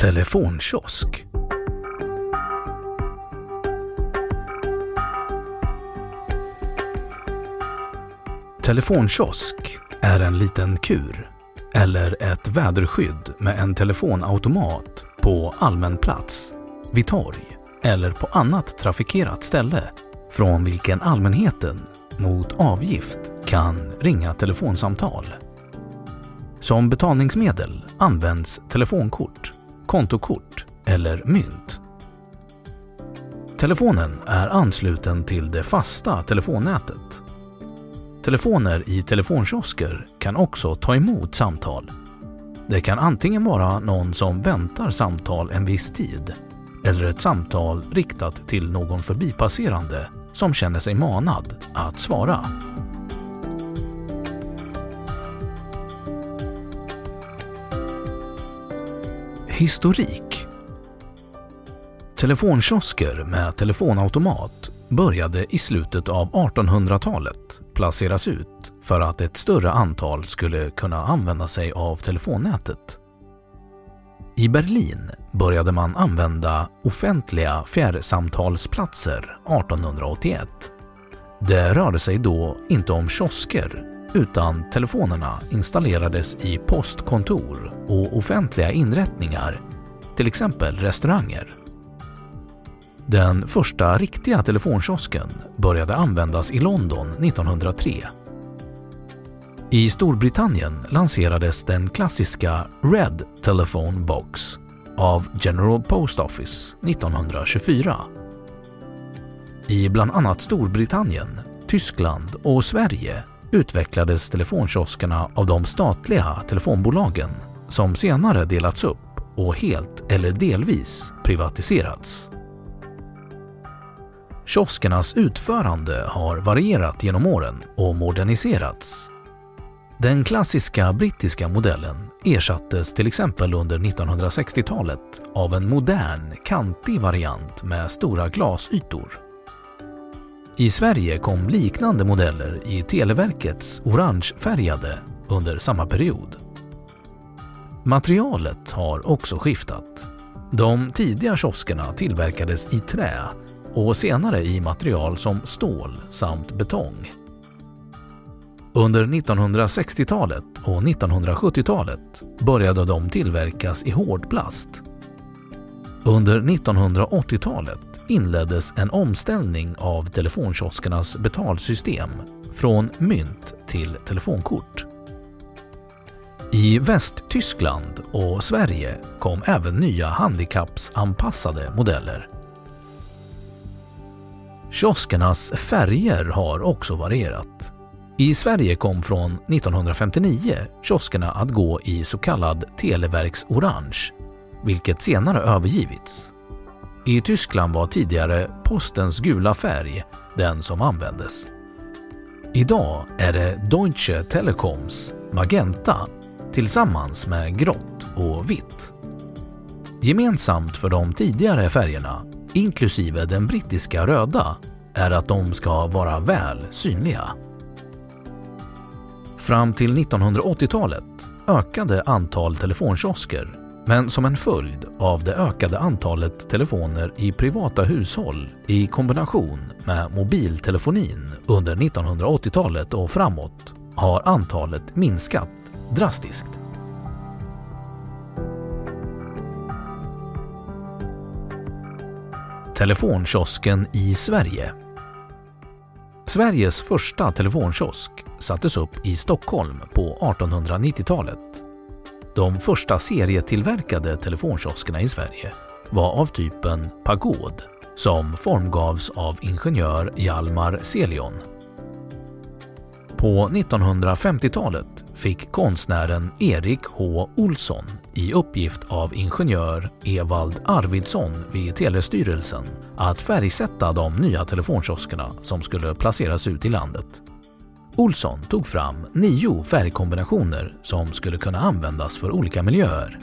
Telefonkiosk. Telefonkiosk är en liten kur eller ett väderskydd med en telefonautomat på allmän plats, vid torg eller på annat trafikerat ställe från vilken allmänheten mot avgift kan ringa telefonsamtal. Som betalningsmedel används telefonkort, kontokort eller mynt. Telefonen är ansluten till det fasta telefonnätet. Telefoner i telefonkiosker kan också ta emot samtal. Det kan antingen vara någon som väntar samtal en viss tid eller ett samtal riktat till någon förbipasserande som känner sig manad att svara. Historik Telefonkiosker med telefonautomat började i slutet av 1800-talet placeras ut för att ett större antal skulle kunna använda sig av telefonnätet. I Berlin började man använda offentliga fjärrsamtalsplatser 1881. Det rörde sig då inte om kiosker utan telefonerna installerades i postkontor och offentliga inrättningar, till exempel restauranger. Den första riktiga telefonkiosken började användas i London 1903. I Storbritannien lanserades den klassiska Red Telephone Box av General Post Office 1924. I bland annat Storbritannien, Tyskland och Sverige utvecklades telefonkioskerna av de statliga telefonbolagen som senare delats upp och helt eller delvis privatiserats. Kioskernas utförande har varierat genom åren och moderniserats. Den klassiska brittiska modellen ersattes till exempel under 1960-talet av en modern, kantig variant med stora glasytor. I Sverige kom liknande modeller i Televerkets orangefärgade under samma period. Materialet har också skiftat. De tidiga kioskerna tillverkades i trä och senare i material som stål samt betong. Under 1960-talet och 1970-talet började de tillverkas i hårdplast. Under 1980-talet inleddes en omställning av telefonkioskernas betalsystem från mynt till telefonkort. I Västtyskland och Sverige kom även nya handikappsanpassade modeller. Kioskernas färger har också varierat. I Sverige kom från 1959 kioskerna att gå i så kallad televerksorange, vilket senare övergivits. I Tyskland var tidigare postens gula färg den som användes. Idag är det Deutsche Telekoms Magenta tillsammans med grått och vitt. Gemensamt för de tidigare färgerna, inklusive den brittiska röda, är att de ska vara väl synliga. Fram till 1980-talet ökade antal telefonkiosker men som en följd av det ökade antalet telefoner i privata hushåll i kombination med mobiltelefonin under 1980-talet och framåt har antalet minskat drastiskt. Telefonkiosken i Sverige Sveriges första telefonkiosk sattes upp i Stockholm på 1890-talet. De första serietillverkade telefonkioskerna i Sverige var av typen Pagod som formgavs av ingenjör Hjalmar Celion. På 1950-talet fick konstnären Erik H Olsson i uppgift av ingenjör Evald Arvidsson vid Telestyrelsen att färgsätta de nya telefonkioskerna som skulle placeras ut i landet. Olsson tog fram nio färgkombinationer som skulle kunna användas för olika miljöer.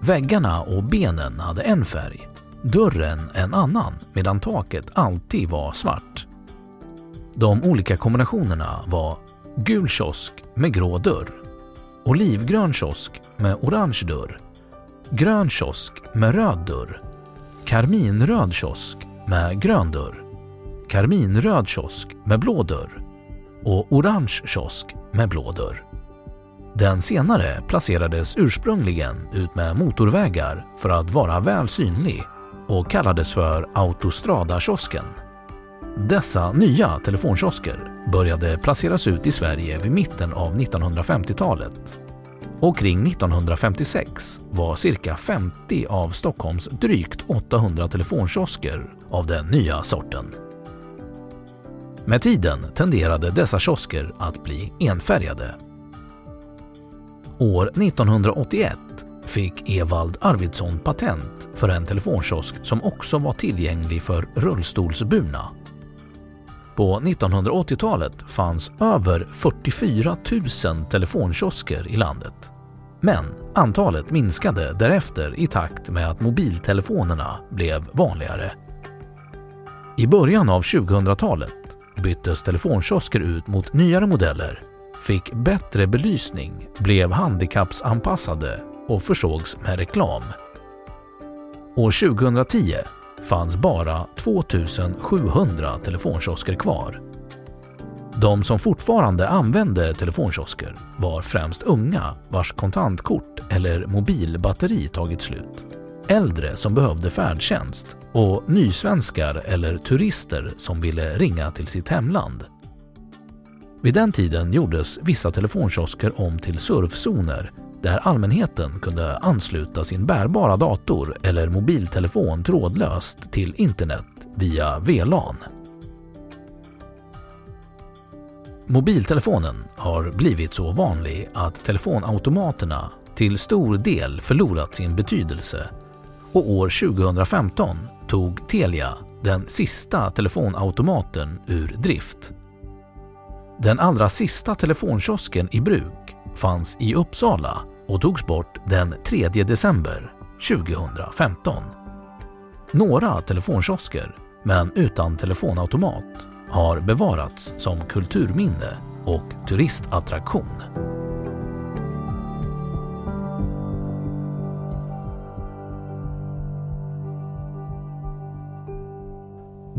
Väggarna och benen hade en färg, dörren en annan medan taket alltid var svart. De olika kombinationerna var gul kiosk med grå dörr, olivgrön kiosk med orange dörr, grön kiosk med röd dörr, karminröd kiosk med grön dörr, karminröd kiosk med blå dörr och orange kiosk med blå dörr. Den senare placerades ursprungligen ut med motorvägar för att vara väl synlig och kallades för Autostrada-kiosken. Dessa nya telefonkiosker började placeras ut i Sverige vid mitten av 1950-talet. Och kring 1956 var cirka 50 av Stockholms drygt 800 telefonkiosker av den nya sorten. Med tiden tenderade dessa kiosker att bli enfärgade. År 1981 fick Evald Arvidsson patent för en telefonkiosk som också var tillgänglig för rullstolsburna. På 1980-talet fanns över 44 000 telefonkiosker i landet. Men antalet minskade därefter i takt med att mobiltelefonerna blev vanligare. I början av 2000-talet byttes telefonkiosker ut mot nyare modeller, fick bättre belysning, blev handikappsanpassade och försågs med reklam. År 2010 fanns bara 2700 telefonkiosker kvar. De som fortfarande använde telefonkiosker var främst unga vars kontantkort eller mobilbatteri tagit slut, äldre som behövde färdtjänst och nysvenskar eller turister som ville ringa till sitt hemland. Vid den tiden gjordes vissa telefonkiosker om till surfzoner där allmänheten kunde ansluta sin bärbara dator eller mobiltelefon trådlöst till internet via VLAN. Mobiltelefonen har blivit så vanlig att telefonautomaterna till stor del förlorat sin betydelse och år 2015 tog Telia den sista telefonautomaten ur drift. Den allra sista telefonkiosken i bruk fanns i Uppsala och togs bort den 3 december 2015. Några telefonkiosker, men utan telefonautomat, har bevarats som kulturminne och turistattraktion.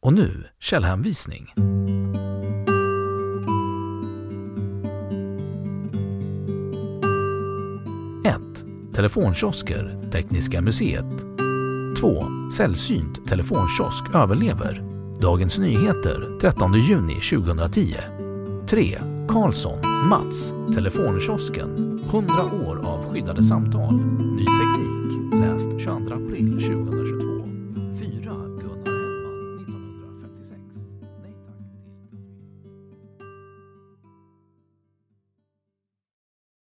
Och nu källhänvisning. Telefonkiosker, Tekniska museet. 2. Sällsynt telefonkiosk överlever. Dagens Nyheter 13 juni 2010. 3. Karlsson, Mats, Telefonkiosken. 100 år av skyddade samtal. Ny teknik. Läst 22 april 2022.